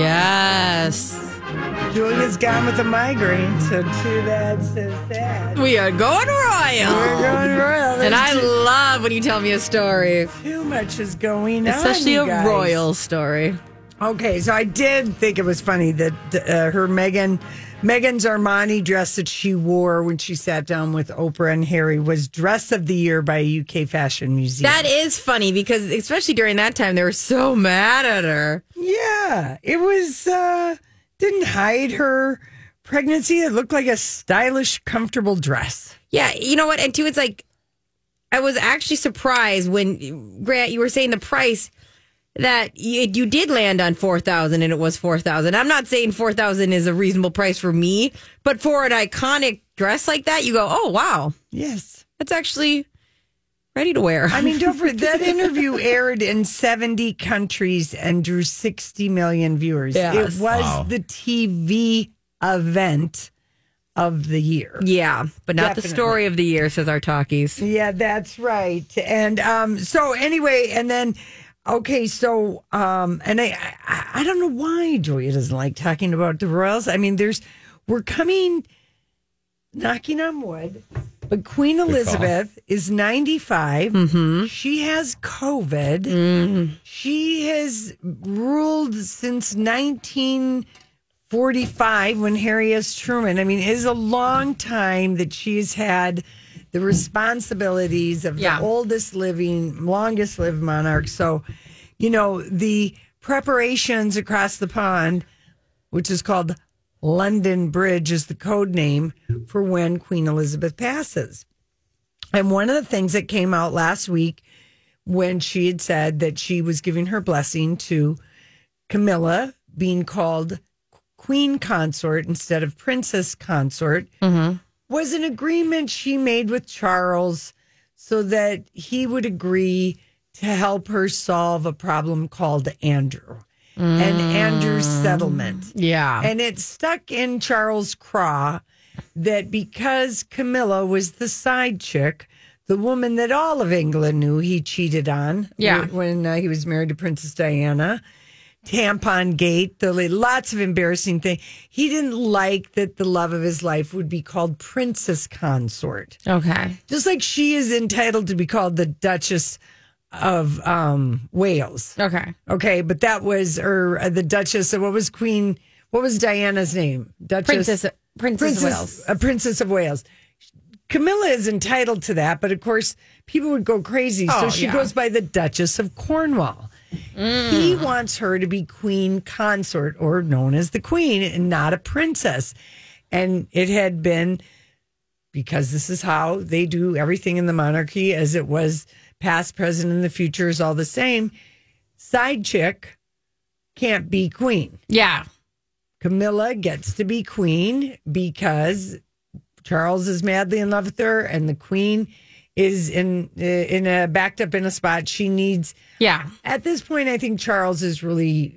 Yes. Julia's gone with a migraine, so too bad, so sad. We are going royal. We're going royal. And I love when you tell me a story, too much is going on, especially a guys. royal story. Okay, so I did think it was funny that uh, her Meghan, Meghan's Armani dress that she wore when she sat down with Oprah and Harry was dress of the year by a UK fashion museum. That is funny because, especially during that time, they were so mad at her. yeah, it was. uh Didn't hide her pregnancy. It looked like a stylish, comfortable dress. Yeah, you know what? And two, it's like I was actually surprised when Grant you were saying the price that you, you did land on four thousand and it was four thousand. I'm not saying four thousand is a reasonable price for me, but for an iconic dress like that, you go, oh wow, Yes. that's actually ready to wear. I mean, don't forget that interview aired in 70 countries and drew 60 million viewers. Yes. It was the TV event of the year. yeah, but not the story of the year, says our talkies. Yeah, that's right. And um, so anyway, and then okay, so um, and I, I I don't know why Julia doesn't like talking about the Royals. I mean, there's we're coming knocking on wood, but Queen Elizabeth is 95. She has COVID. She has ruled since 1945 when Harry S. Truman. I mean, it is a long time that she's had the responsibilities of Yeah. the oldest living, longest lived monarch. So, you know, the preparations across the pond, which is called London Bridge, is the code name for when Queen Elizabeth passes. And one of the things that came out last week when she had said that she was giving her blessing to Camilla being called Queen Consort instead of Princess Consort mm-hmm. Was an agreement she made with Charles so that he would agree to help her solve a problem called Andrew and Andrew's settlement. Yeah. And it stuck in Charles' craw that because Camilla was the side chick, the woman that all of England knew he cheated on Yeah. when, when, uh, he was married to Princess Diana. Tampon Gate, the lots of embarrassing things. He didn't like that the love of his life would be called Princess Consort. okay. Just like she is entitled to be called the Duchess of um, Wales. Okay. Okay, but that was or uh, the Duchess. Of what was Queen? What was Diana's name? Duchess, Princess Princess, of Wales. a Princess of Wales. Camilla is entitled to that, but of course, people would go crazy. so Oh, she yeah. goes by the Duchess of Cornwall. He wants her to be Queen Consort, or known as the Queen, and not a princess. And it had been because this is how they do everything in the monarchy, as it was past, present, and the future is all the same. Side chick can't be queen. Yeah. Camilla gets to be queen because Charles is madly in love with her, and the queen is in uh, in a backed up in a spot. She needs. Yeah. At this point, I think Charles is really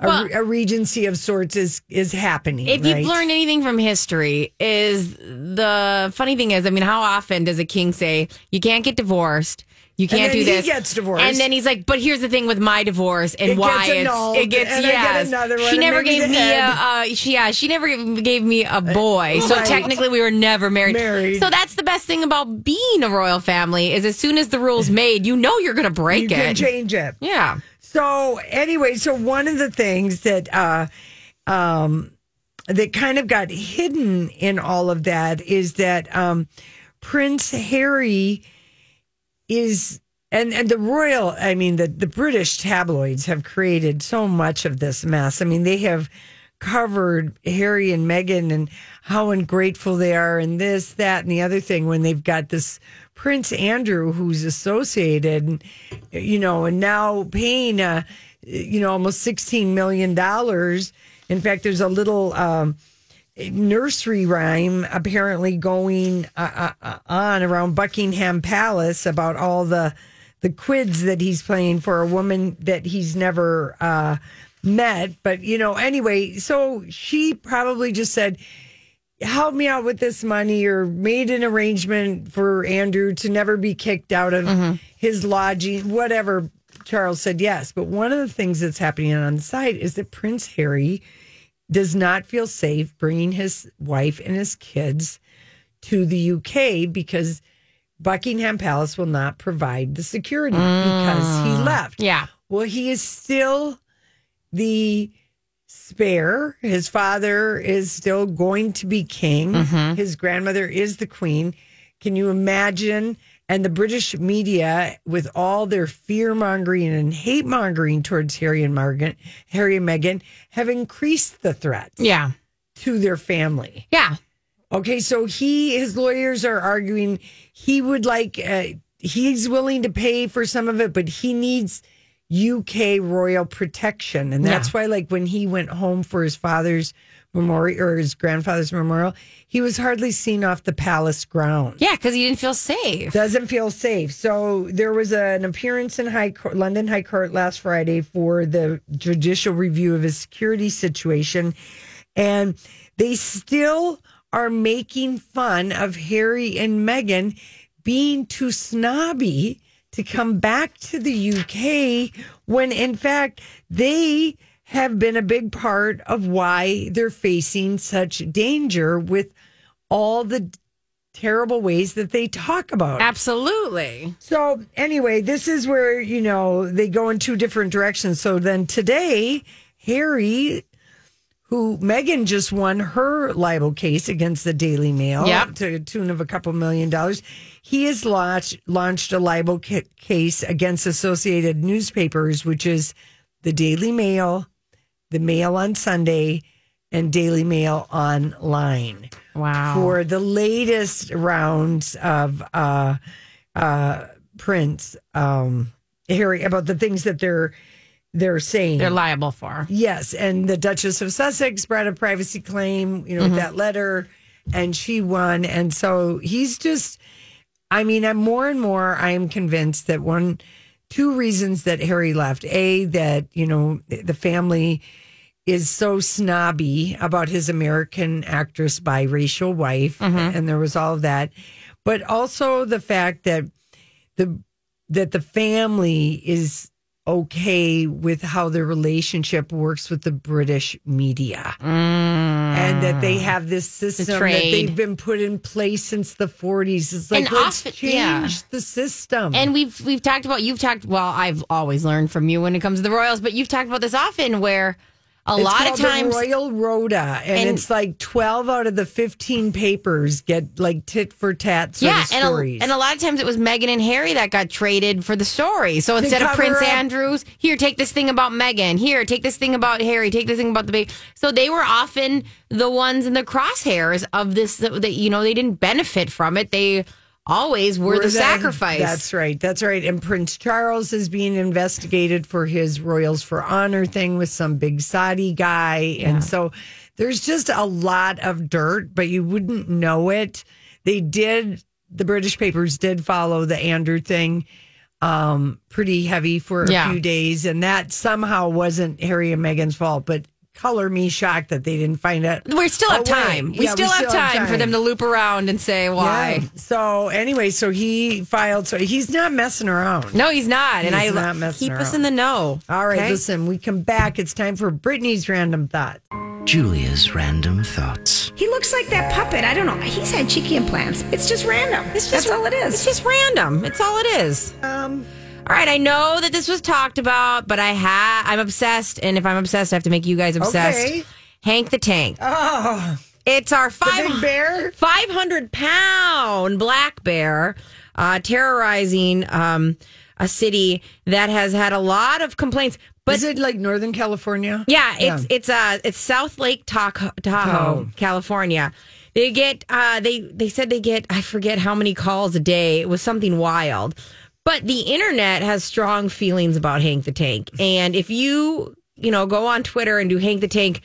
a, Well- a regency of sorts is is happening. If right? you've learned anything from history, is the funny thing is, I mean, how often does a king say you can't get divorced? You can't then do he gets divorced. and then he's like, "But here's the thing with my divorce and It why it's annulled, it gets and get yes. another one, she never gave me a uh, she, yeah she never gave me a boy, so technically we were never married. Married. So that's the best thing about being a royal family is as soon as the rules made, you know you're going to break you can it. change it. yeah. So anyway, so one of the things that uh um that kind of got hidden in all of that is that um Prince Harry is and and the royal I mean the the British tabloids have created so much of this mess. I mean they have covered Harry and Meghan and how ungrateful they are and this that and the other thing when they've got this Prince Andrew who's associated you know and now paying uh you know almost 16 million dollars in fact there's a little um nursery rhyme apparently going uh, uh, on around Buckingham Palace about all the the quids that he's playing for a woman that he's never uh, met. But you know, anyway, so she probably just said, "Help me out with this money," or made an arrangement for Andrew to never be kicked out of his lodging, whatever. Charles said yes. But one of the things that's happening on the side is that Prince Harry does not feel safe bringing his wife and his kids to the UK because Buckingham Palace will not provide the security because he mm. left. Yeah. Well, he is still the spare. His father is still going to be king. Mm-hmm. His grandmother is the queen. Can you imagine? And the British media, with all their fear mongering and hate mongering towards Harry and Margaret, Harry and Meghan, have increased the threat Yeah. to their family. Yeah. Okay, so he, his lawyers are arguing he would like, uh, he's willing to pay for some of it, but he needs UK royal protection. And that's why, like, when he went home for his father's memorial or his grandfather's memorial, he was hardly seen off the palace grounds. Yeah, because he didn't feel safe. Doesn't feel safe. So there was an appearance in High Court, London High Court last Friday for the judicial review of his security situation, and they still are making fun of Harry and Meghan being too snobby to come back to the UK when in fact they have been a big part of why they're facing such danger with all the terrible ways that they talk about. Absolutely. So anyway, this is where you know they go in two different directions. So then today, Harry, who Meghan just won her libel case against the Daily Mail Yep. to the tune of a couple million dollars, he has launched launched a libel ca- case against Associated Newspapers, which is the Daily Mail, the Mail on Sunday, and Daily Mail online Wow. for the latest rounds of uh, uh, Prince um, Harry about the things that they're they're saying. They're liable for. yes, and the Duchess of Sussex brought a privacy claim, you know, with that letter, and she won. And so he's just, I mean, I'm more and more. I am convinced that one, two reasons that Harry left. A that you know the family is so snobby about his American actress biracial wife, mm-hmm. and there was all of that, but also the fact that the that the family is okay with how their relationship works with the British media. Mm. And that they have this system that they've been put in place since the 40s. It's like, And let's change yeah. the system. And we've we've talked about you've talked well I've always learned from you when it comes to the Royals but you've talked about this often where a It's lot of times Royal Rota, and, And- it's like twelve out of the fifteen papers get like tit for tat sort yeah of and stories. a, and a lot of times it was Meghan and Harry that got traded for the story. So instead of Prince up- Andrews here take this thing about Meghan. Here take this thing about Harry. Take this thing about the baby. So they were often the ones in the crosshairs of this that, you know they didn't benefit from it. They always were, Were the sacrifice That's right. That's right. And Prince Charles is being investigated for his Royals for Honor thing with some big Saudi guy. And so there's just a lot of dirt, but you wouldn't know it. They did, the British papers did follow the Andrew thing um, pretty heavy for a Yeah. few days. And that somehow wasn't Harry and Meghan's fault, but color me shocked that they didn't find it. we still have a time we Yeah, still have time for them to loop around and say why Yeah. So anyway, so he filed. So he's not messing around. No, he's not. and I He's not messing keep us in the know. All right, okay? listen. We come back. It's time for Brittany's random thoughts. Julia's random thoughts. He looks like that puppet. I don't know. He's had cheeky implants. It's just random. It's That's all it is. It's just random. It's all it is. Um, All right, I know that this was talked about, but I ha I'm obsessed, and if I'm obsessed, I have to make you guys obsessed. Okay. Hank the Tank. oh, It's our five bear. 500 pound black bear uh, terrorizing um, a city that has had a lot of complaints. But Is it like Northern California? Yeah, it's it's uh it's South Lake Tahoe, Tahoe, Tahoe. California. They get uh they they said they get I forget how many calls a day. It was something wild. But the internet has strong feelings about Hank the Tank. And if you, you know, go on Twitter and do Hank the Tank,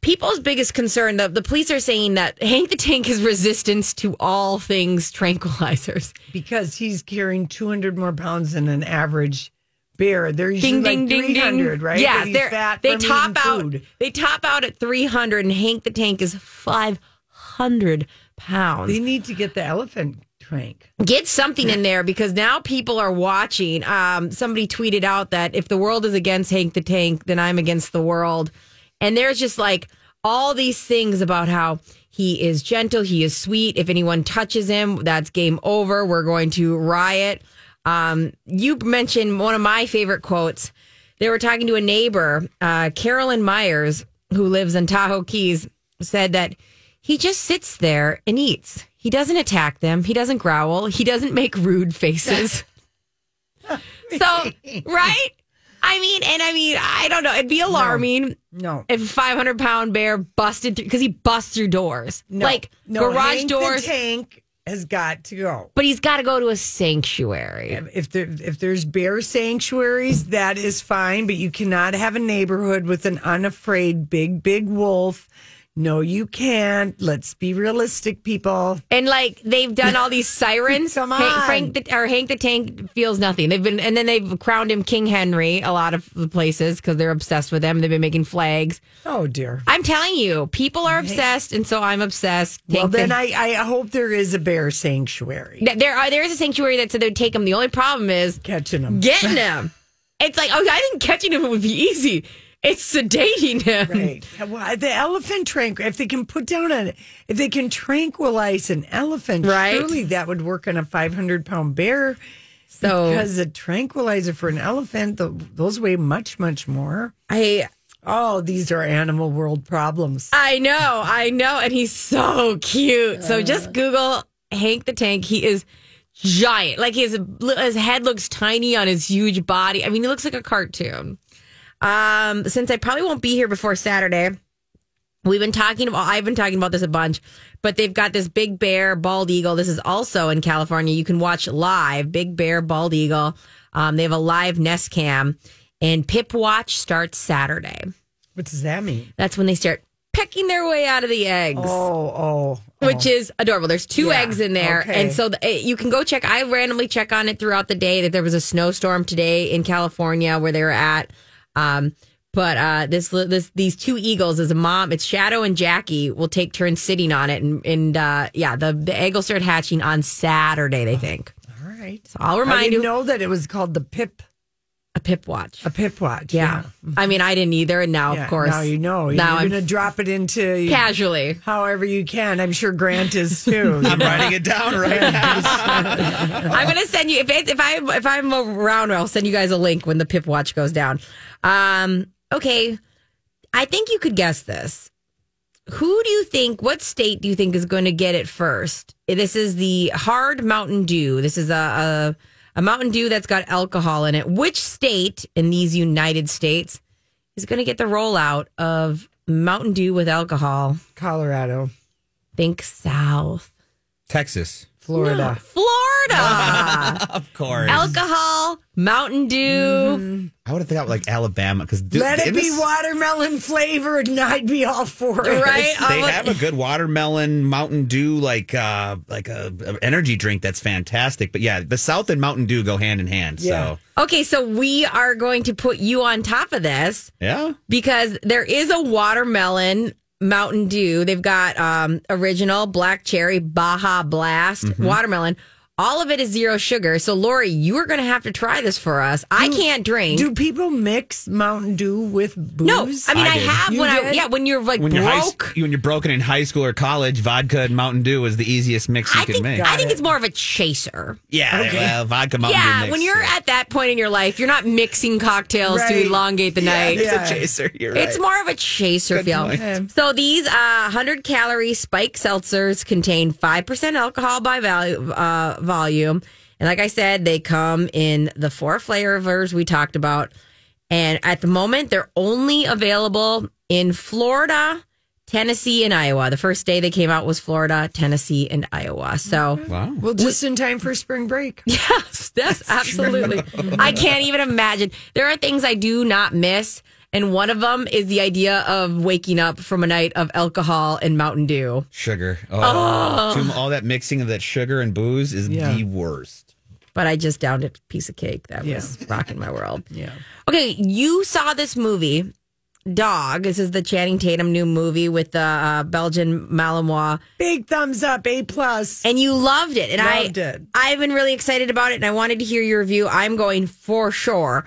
people's biggest concern, the, the police are saying that Hank the Tank is resistance to all things tranquilizers. because he's carrying 200 more pounds than an average bear. They're usually Ding like ding ding 300, ding. right? Yeah, they're, they top out. food. They top out at three hundred, and Hank the Tank is five hundred pounds. They need to get the elephant Trank. get something in there because now people are watching. Um, somebody tweeted out that if the world is against Hank the Tank, then I'm against the world. And there's just like all these things about how he is gentle, he is sweet. If anyone touches him, that's game over. We're going to riot. Um, you mentioned one of my favorite quotes. They were talking to a neighbor, uh, Carolyn Myers, who lives in Tahoe Keys, said that he just sits there and eats. He doesn't attack them. He doesn't growl. He doesn't make rude faces. so, right? I mean, and I mean, I don't know. It'd be alarming No. if a 500 pound bear busted through because he busts through doors, No. like no, garage Hank doors. The tank has got to go. but he's got to go to a sanctuary. If there if there's bear sanctuaries, that is fine, but you cannot have a neighborhood with an unafraid big big wolf. No, you can't. Let's be realistic, people. And like they've done all these sirens. Come Hank, on. Frank the, or Hank the Tank feels nothing. They've been and then they've crowned him King Henry a lot of the places because they're obsessed with him. They've been making flags. Oh dear. I'm telling you, people are obsessed, and so I'm obsessed. Well, Tank the- then I, I hope there is a bear sanctuary. There are there is a sanctuary that said they'd take him. The only problem is Catching him, getting him. it's like oh, I think catching him would be easy. It's sedating him. Right. Well, the elephant tranq. If they can put down a, if they can tranquilize an elephant, Right. surely that would work on a 500 pound bear. So Because a tranquilizer for an elephant, th those weigh much, much more. I Oh, these are animal world problems. I know, I know, and he's so cute. So uh. just Google Hank the Tank. He is giant. Like his his head looks tiny on his huge body. I mean, he looks like a cartoon. Um, since I probably won't be here before Saturday, we've been talking about. I've been talking about this a bunch, but they've got this big bear bald eagle. This is also in California. You can watch live Big Bear Bald Eagle. Um, they have a live nest cam, and Pip Watch starts Saturday. What does that mean? That's when they start pecking their way out of the eggs. Oh, oh, Which is adorable. There's two Yeah, eggs in there, okay. and so the, eh, you can go check. I randomly check on it throughout the day. That there was a snowstorm today in California where they were at. Um, but uh, this this these two eagles is a mom. It's Shadow and Jackie will take turns sitting on it, and and uh, yeah, the the egg will start hatching on Saturday. They think. all right. So I'll I remind you know that it was called the Pip, a pip watch. a Pip watch. yeah. I mean I didn't either, and now Yeah, of course Now you know. Now You're I'm going to drop it into casually. however you can. I'm sure Grant is too. I'm writing it down right now. I'm gonna send you if it, if I if I'm around, I'll send you guys a link when the Pip Watch goes down. Um, okay, I think you could guess this. Who do you think? What state do you think is going to get it first? This is the hard Mountain Dew. This is a a, a Mountain Dew that's got alcohol in it. Which state in these United States is going to get the rollout of Mountain Dew with alcohol? Colorado, Think South Texas, Florida. Florida. of course. alcohol, Mountain Dew. I would have thought like Alabama because Let it be watermelon flavored, and I'd be all for it. Right? They Uh, have a good watermelon Mountain Dew like uh like a, a energy drink that's fantastic. But yeah, the South and Mountain Dew go hand in hand. Yeah. So Okay, so we are going to put you on top of this yeah, because there is a watermelon Mountain Dew. They've got um, original black cherry Baja Blast Mm-hmm. watermelon. All of it is zero sugar. So, Lori, you are going to have to try this for us. I can't drink. Do people mix Mountain Dew with booze? no, I mean I I, have You when I yeah when you're like when you're high, when you're broken in high school or college, vodka and Mountain Dew is the easiest mix you I can think make. I think it. it's more of a chaser. yeah, well, vodka Mountain Dew. yeah, when you're yeah. at that point in your life, you're not mixing cocktails Right. to elongate the night. it's Yeah. a chaser. You're right. It's more of a chaser Good feel. point. So these uh, 100 calorie spike seltzers contain 5% alcohol by value, uh, volume. And like I said, they come in the four flavors we talked about. And at the moment, they're only available in Florida, Tennessee, and Iowa. The first day they came out was Florida, Tennessee, and Iowa. So wow. Well, just in time for spring break. Yes, that's absolutely. I can't even imagine. There are things I do not miss. And one of them is the idea of waking up from a night of alcohol and Mountain Dew. Sugar. Oh, too- all that mixing of that sugar and booze is Yeah. the worst. But I just downed a piece of cake that Yeah. was rocking my world. Yeah. Okay, you saw this movie dog. This is the Channing Tatum new movie with the uh, Belgian Malinois, Big thumbs up, A plus. and you loved it. And Loved I, it. I've been really excited about it, and I wanted to hear your review. I'm going for sure.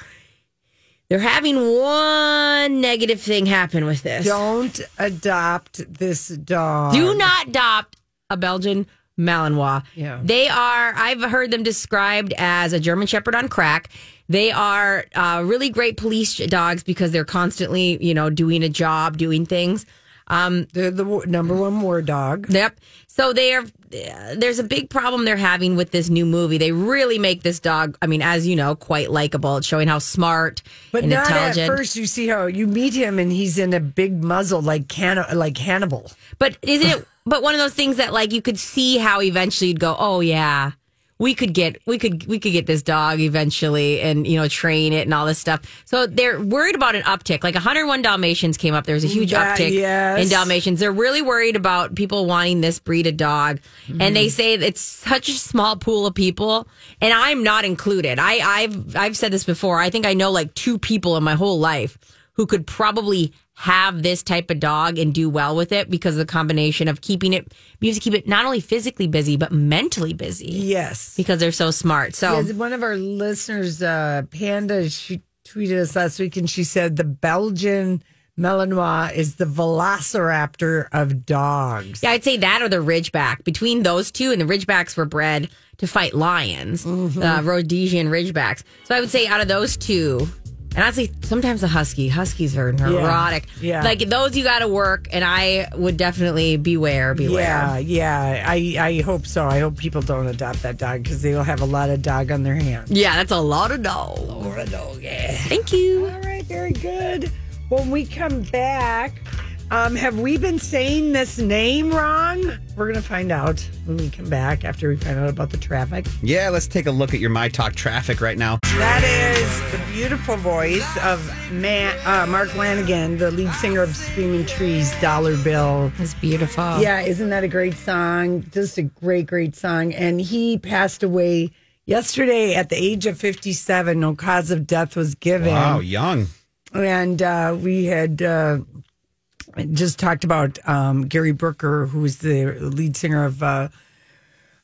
They're having one negative thing happen with this. Don't adopt this dog. Do not adopt a Belgian Malinois. Yeah. They are, I've heard them described as a German Shepherd on crack. They are uh, really great police dogs because they're constantly, you know, doing a job, doing things. Um, They're the number one war dog. Yep. So they are. There's a big problem they're having with this new movie. They really make this dog. I mean, as you know, quite likable. It's showing how smart But and not intelligent. at first. You see how you meet him and he's in a big muzzle like can like Hannibal. But isn't it? But one of those things that like you could see how eventually you'd go, oh yeah, we could get we could we could get this dog eventually and you know train it and all this stuff. So they're worried about an uptick. Like 101 Dalmatians came up. There was a huge uptick yes. in Dalmatians. They're really worried about people wanting this breed of dog, and Mm-hmm. they say it's such a small pool of people, and I'm not included. I, I've I've said this before. I think I know like two people in my whole life who could probably have this type of dog and do well with it because of the combination of keeping it you have to keep it not only physically busy but mentally busy Yes. because they're so smart. So Yes, one of our listeners, uh, Panda, she tweeted us last week and she said the Belgian Malinois is the velociraptor of dogs. Yeah, I'd say that or the Ridgeback. Between those two, and the Ridgebacks were bred to fight lions, Mm-hmm. uh, Rhodesian Ridgebacks. So I would say out of those two, and say sometimes the Husky. Huskies are neurotic. Yeah. Like those you got to work, and I would definitely beware, beware. Yeah, yeah. I, I hope so. I hope people don't adopt that dog because they will have a lot of dog on their hands. Yeah, that's a lot of dog. A lot of dog, yeah. Thank you. All right, very good. When we come back, um, have we been saying this name wrong? We're going to find out when we come back after we find out about the traffic. Yeah, let's take a look at your My Talk traffic right now. That is the beautiful voice of Man, uh, Mark Lanegan, the lead singer of Screaming Trees, Dollar Bill. It's beautiful. Yeah, isn't that a great song? Just a great, great song. And he passed away yesterday at the age of 57. No cause of death was given. Wow, young. And uh, we had uh, just talked about um, Gary Brooker, who's the lead singer of uh,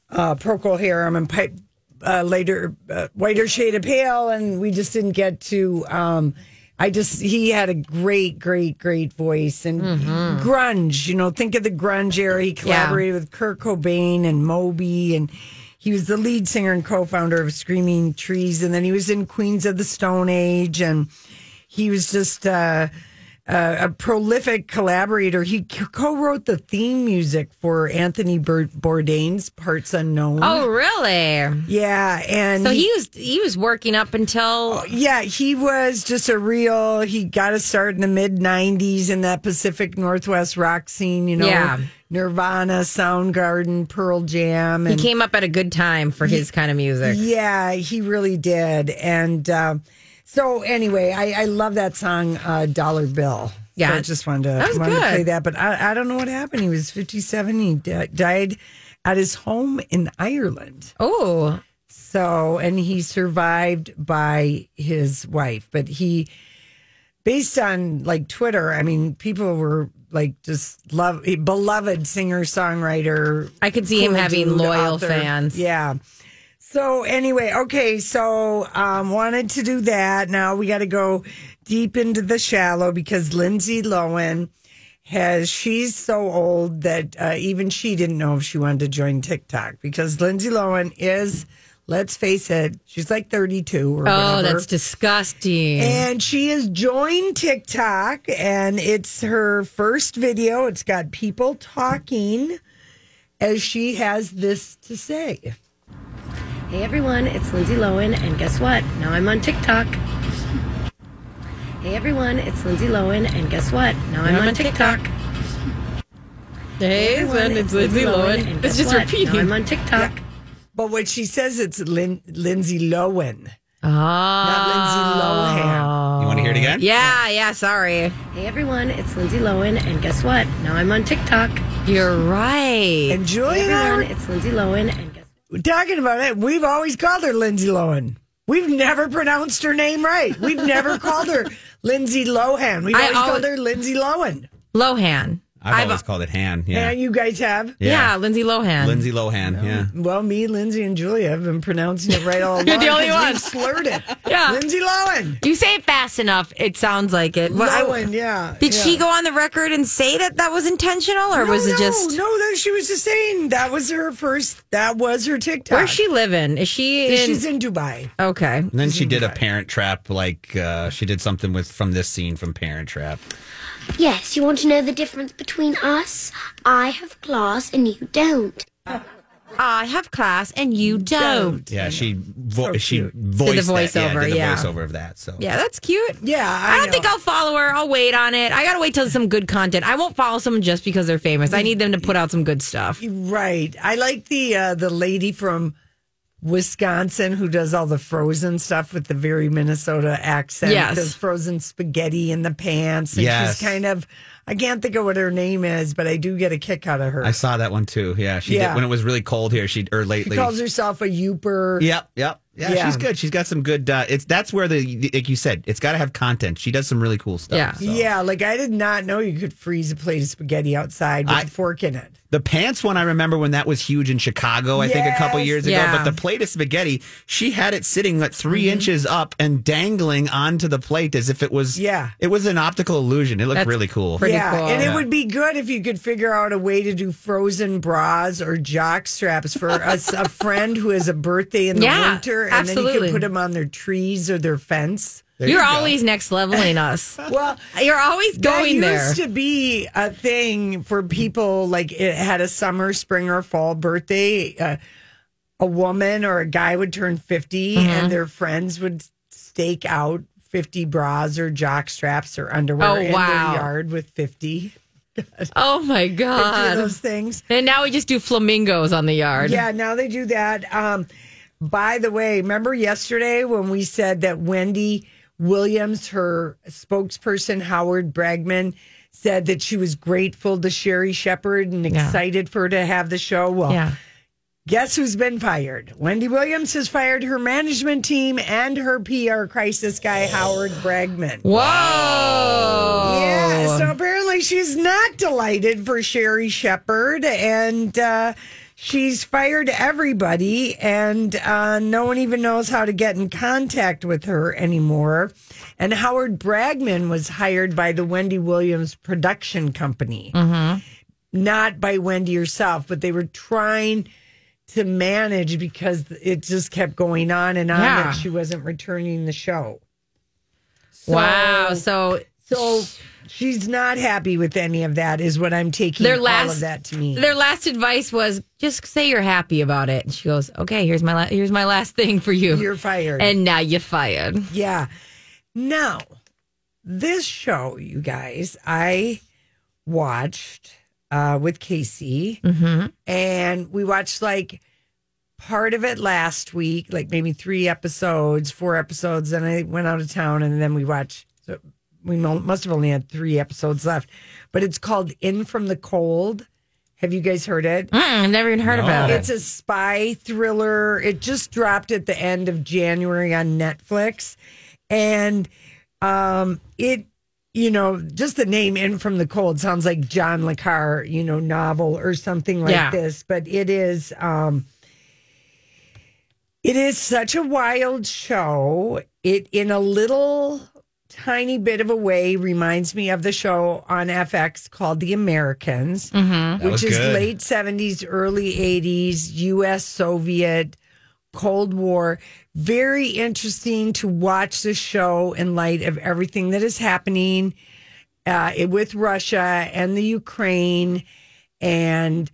uh, Procol Harum and Pipe, uh, later uh, Whiter Shade of Pale. And we just didn't get to. Um, I just, he had a great, great, great voice and grunge, you know, think of the grunge era. He collaborated with Kurt Cobain and Moby and he was the lead singer and co-founder of Screaming Trees. And then he was in Queens of the Stone Age and he was just uh, uh, a prolific collaborator. He co-wrote the theme music for Anthony Bourdain's Parts Unknown. Oh, really? yeah, and So he was he was working up until yeah, he was just a real. He got to start in the mid '90s in that Pacific Northwest rock scene. You know, Yeah. Nirvana, Soundgarden, Pearl Jam, he came up at a good time for his kind of music. Yeah, he really did. And uh, so, anyway, I, I love that song, uh, Dollar Bill. Yeah. so I just wanted to, That was wanted to good. play that. But I, I don't know what happened. He was 57. He di- died at his home in Ireland. Oh, So, and he survived by his wife. But he, based on like Twitter, I mean, people were like just love beloved singer songwriter. I could see him having loyal fans. Yeah. So anyway, okay, so um wanted to do that. Now we got to go deep into the shallow because Lindsay Lohan has she's so old that uh, even she didn't know if she wanted to join TikTok because Lindsay Lohan is let's face it, she's like 32 or Oh, whatever. that's disgusting. And she has joined TikTok, and it's her first video. It's got people talking as she has this to say. Hey everyone, it's Lindsay Lohan, and guess what? Now I'm on TikTok. Hey everyone, it's Lindsay Lohan, and guess what? Now I'm, on, TikTok. hey, Everyone, it's Lindsay Lohan. and It's guess just what? repeating. Now I'm on TikTok. But what she says, it's Lin- Lindsay Lohan, Ah. not Lindsay Lohan. You want to hear it again? Yeah, yeah, sorry. Hey everyone, it's Lindsay Lohan, and guess what? Now I'm on TikTok. You're right. And Hey Julia and I everyone, it's Lindsay Lohan, and guess talking about it. We've always called her Lindsay Lohan. We've never pronounced her name right. We've never called her Lindsay Lohan. We've always always- called her Lindsay Lohan. Lohan. I've, I've- always called it Han. Yeah, Yeah. you guys have. Yeah, Lindsay Lohan. Lindsay Lohan. Yeah. Well, me, Lindsay, and Julia have been pronouncing it right all along. You're the only 'cause one. we've slurred it. Yeah. Lindsay Lohan. You say it fast enough, it sounds like it. Well, I- Lohan, yeah. did yeah. she go on the record and say that that was intentional, or No, was it no, just? no? That she was just saying that was her first. That was her TikTok. Where's she living? Is she in? She's in Dubai. okay. And then she did a Parent Trap, like uh, she did something with from this scene from Parent Trap. Yes, you want to know the difference between us? I have class and you don't. I have class and you don't. Yeah, she vo- So she cute. voiced voiceover, that, yeah, did the yeah. voiceover of that. So Yeah, that's cute. Yeah, I, I don't know. think I'll follow her. I'll wait on it. I gotta wait till some good content. I won't follow someone just because they're famous. I need them to put out some good stuff. Right. I like the uh, the lady from Wisconsin who does all the frozen stuff with the very Minnesota accent. Yes. Does frozen spaghetti in the pants. And Yes. she's kind of I can't think of what her name is, but I do get a kick out of her. I saw that one too. Yeah, she Yeah. did when it was really cold here. She or lately she lately. calls herself a Yooper. Yep, yep. Yeah, Yeah. she's good. She's got some good. Uh, it's that's where the like you said, it's got to have content. She does some really cool stuff. Yeah. so. Yeah, like I did not know you could freeze a plate of spaghetti outside with I- a fork in it. The pants one I remember when that was huge in Chicago. I think a couple Yes. years ago. Yeah. But the plate of spaghetti, she had it sitting like 3 Mm-hmm. inches up and dangling onto the plate as if it was. Yeah. it was an optical illusion. It looked That's really cool. pretty yeah, cool. and Yeah. it would be good if you could figure out a way to do frozen bras or jock straps for a, a friend who has a birthday in the Yeah, winter, and then you absolutely. can put them on their trees or their fence. There You're you always next leveling us. Well, You're always going that there. used to be a thing for people like it had a summer, spring, or fall birthday. Uh, a woman or a guy would turn 50 Mm-hmm. and their friends would stake out 50 bras or jock straps or underwear Oh, in their yard with 50. oh my 50 of god! those things. And now we just do flamingos on the yard. Yeah, now they do that. Um, by the way, remember yesterday when we said that Wendy Williams, her spokesperson, Howard Bragman, said that she was grateful to Sherri Shepherd and Yeah. excited for her to have the show? Well, Yeah. Guess who's been fired? Wendy Williams has fired her management team and her PR crisis guy, Howard Bragman. Whoa. Yeah, so apparently she's not delighted for Sherri Shepherd, and uh, she's fired everybody, and uh, no one even knows how to get in contact with her anymore. And Howard Bragman was hired by the Wendy Williams production company, not by Wendy herself, but they were trying to manage because it just kept going on and on Yeah. that she wasn't returning the show. So- wow. So so she's not happy with any of that, is what I'm taking their all last of that to mean. Their last advice was just say you're happy about it. And she goes, "Okay, here's my la- here's my last thing for you." You're fired. and now you're fired. yeah. Now, this show, you guys, I watched uh, with Casey, and we watched like part of it last week, like maybe three episodes, four episodes. Then I went out of town, and then we watched. So we must have only had three episodes left, but it's called "In from the Cold." Have you guys heard it? Mm, I've never even heard about it. It's a spy thriller. It just dropped at the end of January on Netflix. And um it you know, just the name In from the Cold sounds like John Le Carre, you know, novel or something like Yeah. this, but it is um it is such a wild show. It in a little tiny bit of a way reminds me of the show on FX called The Americans That which is good. late 70s, early 80s, US Soviet, Cold War. Very interesting to watch the show in light of everything that is happening uh, with Russia and the Ukraine. And,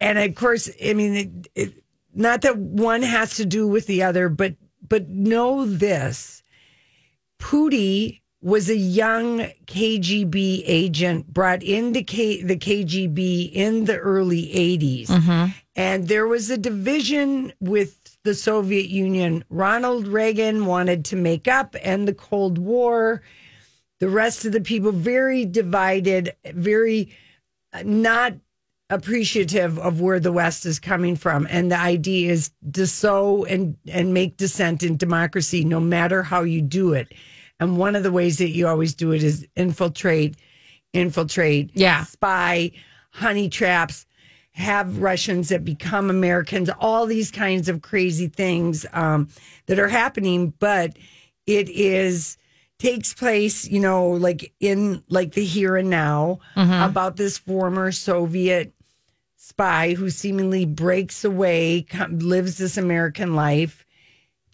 and of course, I mean, it, it, not that one has to do with the other, but, but know this Pootie was a young KGB agent brought into K- the KGB in the early 80s. And there was a division with the Soviet Union. Ronald Reagan wanted to make up and the Cold War. The rest of the people very divided, very uh, not appreciative of where the West is coming from. And the idea is to sow and, and make dissent in democracy, no matter how you do it. And one of the ways that you always do it is infiltrate, infiltrate, Yeah. spy, honey traps, have Russians that become Americans, all these kinds of crazy things um, that are happening. But it is takes place, you know, like in like the here and now about this former Soviet spy who seemingly breaks away, com- lives this American life,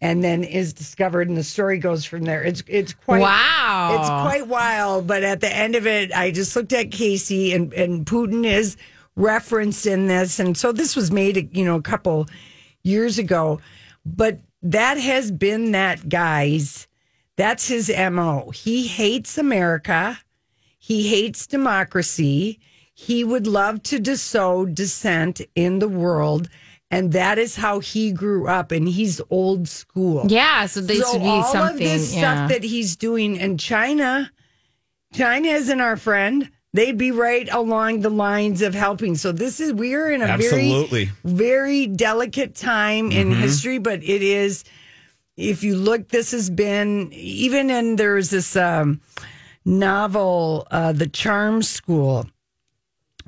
and then is discovered, and the story goes from there. It's it's quite Wow. it's quite wild. But at the end of it, I just looked at Casey, and and Putin is referenced in this, and so this was made, you know, a couple years ago, but that has been that guy's. That's his mo. He hates America. He hates democracy. He would love to sow dissent in the world. And that is how he grew up. And he's old school. Yeah, so this so would be all something. of this yeah. stuff that he's doing in China, China isn't our friend. They'd be right along the lines of helping. So this is we're in a Absolutely. very, very delicate time in Mm-hmm. history, but it is. If you look, this has been even in there's this um, novel, uh, The Charm School,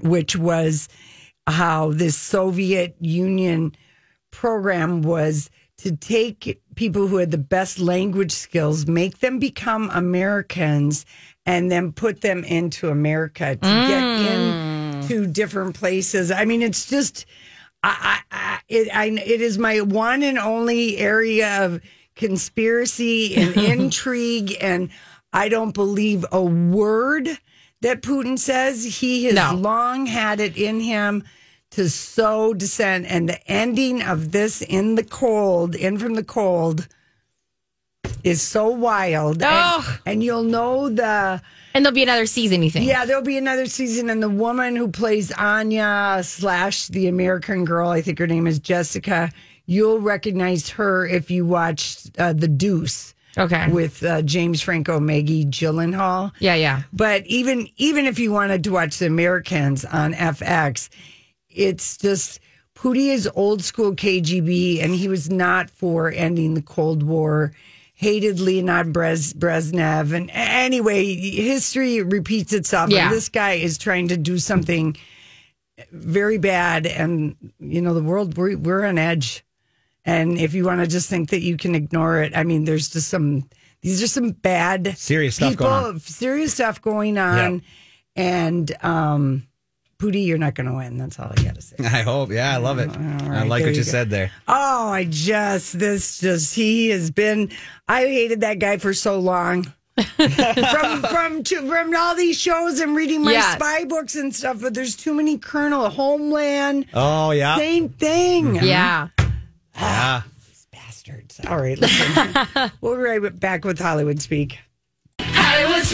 which was how this Soviet Union program was to take people who had the best language skills, make them become Americans, and then put them into America to get into mm. different places. I mean, it's just, I, I, I, it, I, it is my one and only area of conspiracy and intrigue, and I don't believe a word that Putin says. He has No. long had it in him to sow dissent, and the ending of this in the cold, in from the cold, is so wild. And- Oh. And, you'll know the and there'll be another season, you think? yeah, there'll be another season, and the woman who plays Anya slash the American Girl, I think her name is Jessica. You'll recognize her if you watched uh, The Deuce Okay. with uh, James Franco, Maggie Gyllenhaal. yeah, yeah. But even even if you wanted to watch The Americans on FX, it's just Pootie is old school KGB, and he was not for ending the Cold War. Hated Leonid Brez- Brezhnev, and anyway, history repeats itself. Yeah. And this guy is trying to do something very bad, and you know the world we're we're on edge. And if you want to just think that you can ignore it, I mean, there's just some. These are some bad, Serious stuff people, going on. Serious stuff going on, Yep. and um, Pootie, you're not going to win. That's all I got to say. I hope. Yeah, I love it. I like what you you go. said there. Oh, I just this just he has been. I hated that guy for so long. from from to, from all these shows and reading my Yeah. spy books and stuff, but there's too many Colonel Homeland. Oh yeah. Same thing. Mm-hmm. Yeah. Ah, yeah. Bastards. All right, listen. we'll be right back with Hollywood Speak. What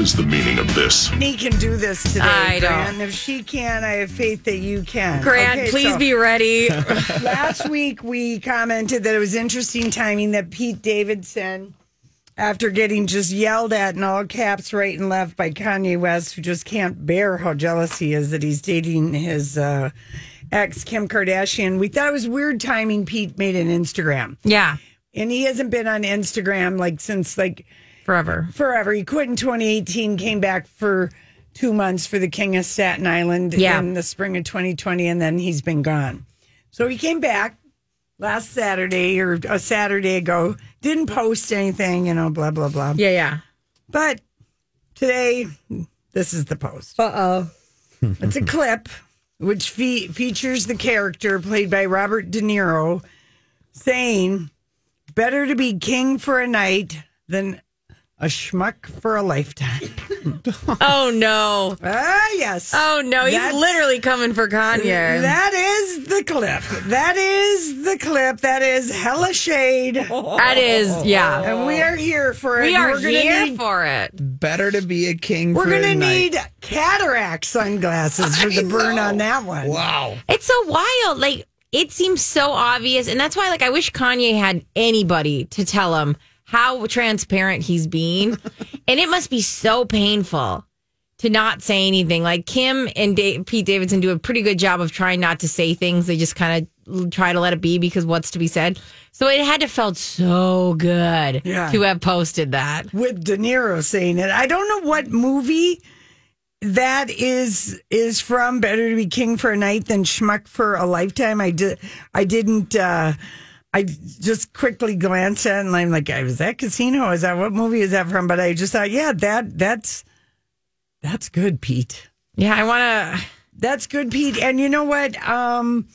is the meaning of this? He can do this today. I don't. Grant. If she can, I have faith that you can. Grant, Okay, please so- be ready. last week we commented that it was interesting timing that Pete Davidson, after getting just yelled at in all caps right and left by Kanye West, who just can't bear how jealous he is that he's dating his uh, ex Kim Kardashian, we thought it was weird timing. Pete made an Instagram, yeah. and he hasn't been on Instagram like since like Forever. forever. He quit in 2018, came back for two months for the King of Staten Island Yeah. in the spring of 2020, and then he's been gone. So he came back last Saturday or a Saturday ago, didn't post anything, you know, blah, blah, blah. Yeah, yeah. But today, this is the post. Uh oh. It's a clip which fe- features the character played by Robert De Niro saying, Better to be king for a night than a schmuck for a lifetime. Oh no. Ah, yes. Oh no. He's That's- literally coming for Kanye. That is the clip. That is the clip. That is hella shade. that is, yeah. And we are here for it. We are We're gonna here need, for it. Better to be a king. We're for going a to night. need cataract sunglasses for the burn on that one. Wow. It's so wild. Like it seems so obvious, and that's why, like, I wish Kanye had anybody to tell him how transparent he's being, and it must be so painful to not say anything. Like Kim and Dave, Pete Davidson do a pretty good job of trying not to say things. They just kind of try to let it be because what's to be said. So it had to felt so good Yeah. to have posted that. with De Niro saying it. I don't know what movie that is is from. Better to be king for a night than schmuck for a lifetime. I did. I didn't. uh I just quickly glanced at it and I'm like, is that Casino? Is that what movie is that from? But I just thought, yeah, that that's that's good, Pete. Yeah, I want to. That's good, Pete. And you know what? Um,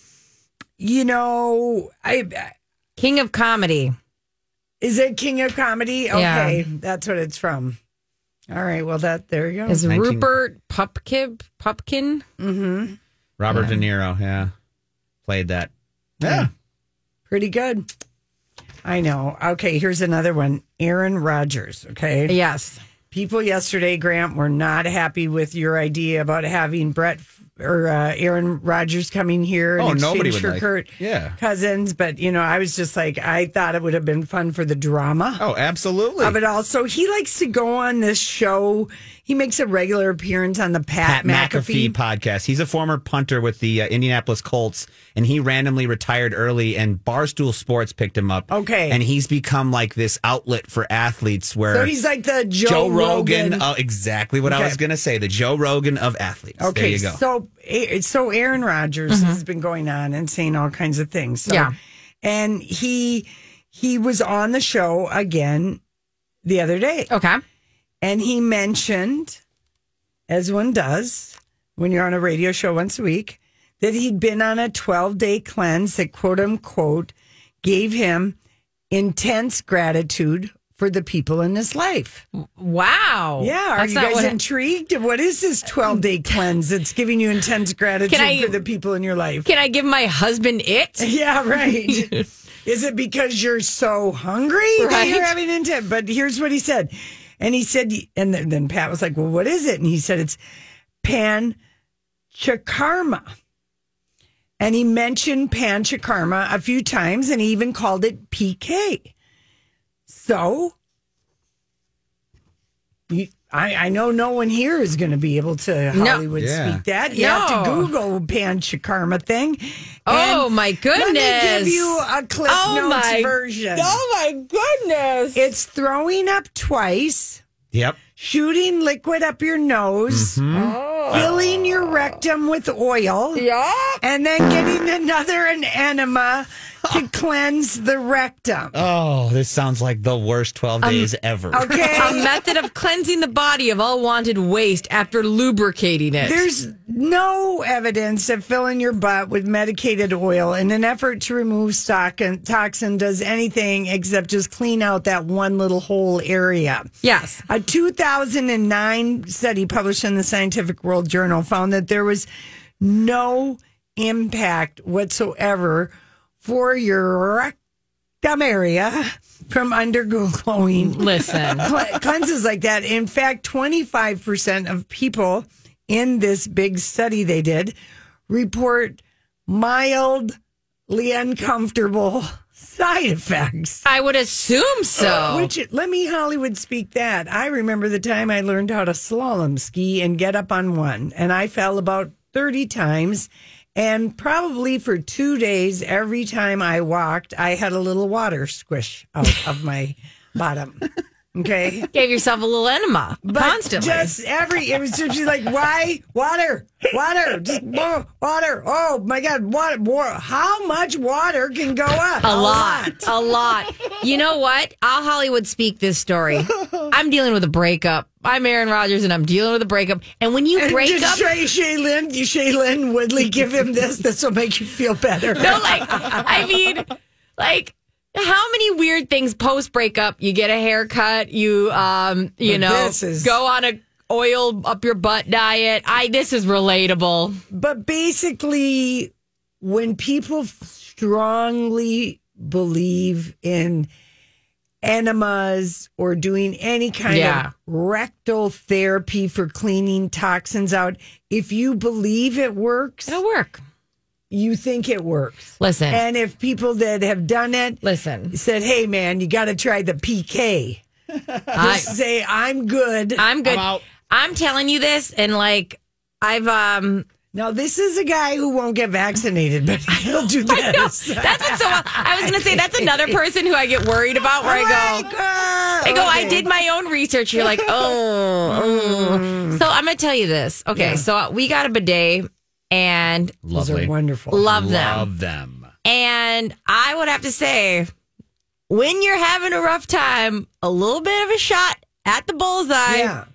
you know, I King of Comedy. is it King of Comedy? Yeah. Okay, that's what it's from. All right. Well, that there you go. Is 19 Rupert Pupkin? Pupkin? Robert De Niro, yeah, played that. Yeah, Pretty good. I know. Okay, here's another one. Aaron Rodgers. Okay. Yes. People yesterday, Grant, were not happy with your idea about having Brett or uh, Aaron Rodgers coming here and Oh, nobody exchange would like- Kirk yeah. Cousins. But, you know, I was just like, I thought it would have been fun for the drama. Oh, absolutely. Of it all. So he likes to go on this show. He makes a regular appearance on the Pat, Pat McAfee. McAfee podcast. He's a former punter with the uh, Indianapolis Colts, and he randomly retired early. And Barstool Sports picked him up. Okay. and he's become like this outlet for athletes. Where So he's like the Joe, Joe Rogan, Rogan. oh, exactly what I was going to say. The Joe Rogan of athletes. Okay, there you go. so so Aaron Rodgers has been going on and saying all kinds of things. So, Yeah. and he he was on the show again the other day, Okay. And he mentioned, as one does when you're on a radio show once a week, that he'd been on a 12 day cleanse that quote unquote gave him intense gratitude for the people in his life. Wow. Yeah, are That's you guys intrigued? What is this 12 day cleanse that's giving you intense gratitude I- for the people in your life? Can I give my husband it? Yeah, right. is it because you're so hungry that you're having intent? But here's what he said. And he said, and then, Pat was like, well, what is it? And he said, it's panchakarma. And he mentioned panchakarma a few times and he even called it PK. So, I, I know no one here is going to be able to No. Hollywood Yeah. speak that. You have to No. Google panchakarma thing. Oh, And my Let goodness. me give you a Cliff Oh, Notes my- version. Oh my goodness. It's throwing up twice, yep. shooting liquid up your nose, mm-hmm. oh. filling your rectum with oil, yeah. and then getting another an enema to cleanse the rectum. Oh, this sounds like the worst 12 um, days ever. Okay. A method of cleansing the body of all wanted waste after lubricating it. There's no evidence that filling your butt with medicated oil in an effort to remove stock and toxin does anything except just clean out that one little whole area. yes. A 2009 study published in the Scientific World Journal found that there was no impact whatsoever for your rectum area from undergoing Listen. cle- cleanses like that. In fact, 25% of people in this big study they did report mildly uncomfortable side effects. I would assume so. Uh, which let me Hollywood speak that. I remember the time I learned how to slalom ski and get up on one, and I fell about 30 times. And probably for two days, every time I walked, I had a little water squish out of my bottom. Okay. Gave yourself a little enema But constantly. just every, it was just like, why? Water, water, just more water. Oh my God, water, water. How much water can go up? a lot, a lot. You know what? I'll Hollywood speak this story. I'm dealing with a breakup. I'm Aaron Rodgers, and I'm dealing with a breakup. And when you And break did up, Shay, Shailene, Shailene Woodley give him this? This will make you feel better. no, like I mean, like how many weird things post breakup? You get a haircut. You um, you But know, is- go on a oil up your butt diet. I this is relatable. But basically, when people strongly believe in enemas or doing any kind Yeah. of rectal therapy for cleaning toxins out, if you believe it works, It'll work. You think it works. Listen, And if people that have done it listen. said, hey, man, you got to try the PK, I, say, I'm good. I'm good. I'm out. I'm telling you this, and like I've um Now, this is a guy who won't get vaccinated, but he'll do I know. this. That's what's so. I was gonna say that's another person who I get worried about. Where I go, I go. I did my own research. You're like, oh, oh. So I'm gonna tell you this. Okay, so we got a bidet, and Those are wonderful. love them. Love them. And I would have to say, when you're having a rough time, a little bit of a shot at the bullseye Yeah,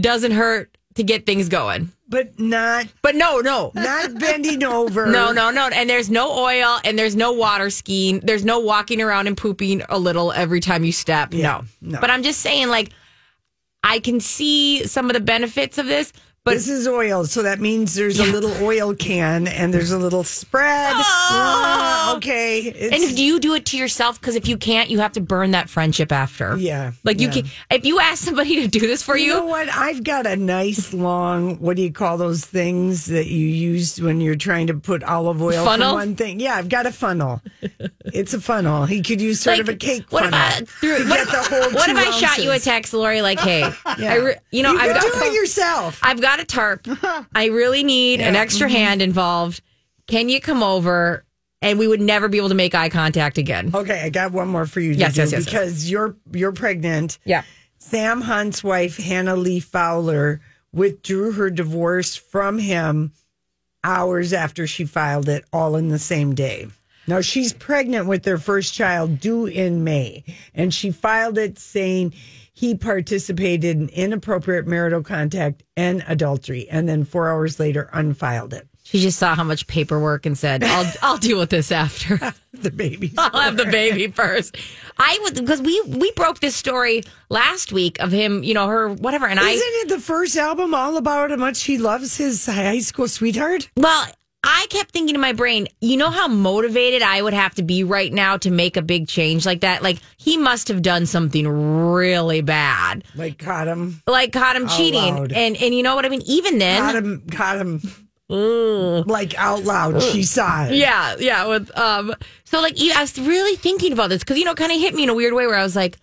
doesn't hurt to get things going. but not But no, no. not bending over. No, no, no. And there's no oil and there's no water skiing. There's no walking around and pooping a little every time you step. Yeah, no. no. But I'm just saying, like, I can see some of the benefits of this. But this is oil, so that means there's a little oil can and there's a little spread. Ah, okay, it's, and do you do it to yourself? Because if you can't, you have to burn that friendship after. Yeah, Like you yeah. can. If you ask somebody to do this for you you, know what? I've got a nice long. What do you call those things that you use when you're trying to put olive oil Funnel? one thing? Yeah, I've got a funnel. it's a funnel. He could use sort of a cake what funnel. if I threw, what, whole what if I shot you a text, Lori? Like, hey, Yeah. I re, you know, you I've got do it yourself. I've got a tarp. I really need an extra Mm-hmm. hand involved. Can you come over? And we would never be able to make eye contact again. Okay, I got one more for you Yes, yes, yes, yes. because you're you're pregnant. Yeah. Sam Hunt's wife, Hannah Lee Fowler, withdrew her divorce from him hours after she filed it, all in the same day. Now, she's pregnant with their first child due in May, and she filed it saying he participated in inappropriate marital contact and adultery, and then four hours later, unfiled it. She just saw how much paperwork and said, "I'll I'll deal with this after. The baby. I'll have the baby first. I would because we we broke this story last week of him, you know, her whatever, and I Isn't it the first album all about how much he loves his high school sweetheart? Well, I kept thinking in my brain, you know how motivated I would have to be right now to make a big change like that? Like he must have done something really bad. Like caught him, Like caught him cheating. loud. And and you know what I mean? Even then caught him, caught him. Like out loud, she saw it. Yeah, yeah. With um so like I was really thinking about this because you know, kind of hit me in a weird way where I was like,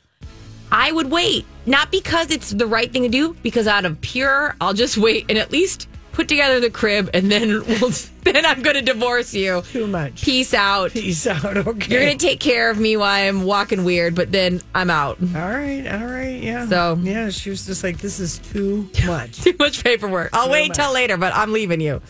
I would wait. Not because it's the right thing to do, because out of pure, I'll just wait and at least put together the crib and then we'll then I'm gonna divorce you. Too much. Peace out. Peace out. Okay. You're gonna take care of me while I'm walking weird, but then I'm out. all right. All right. Yeah. So- yeah, she was just like, "This is too much." Too much paperwork. I'll wait till later, but I'm leaving you.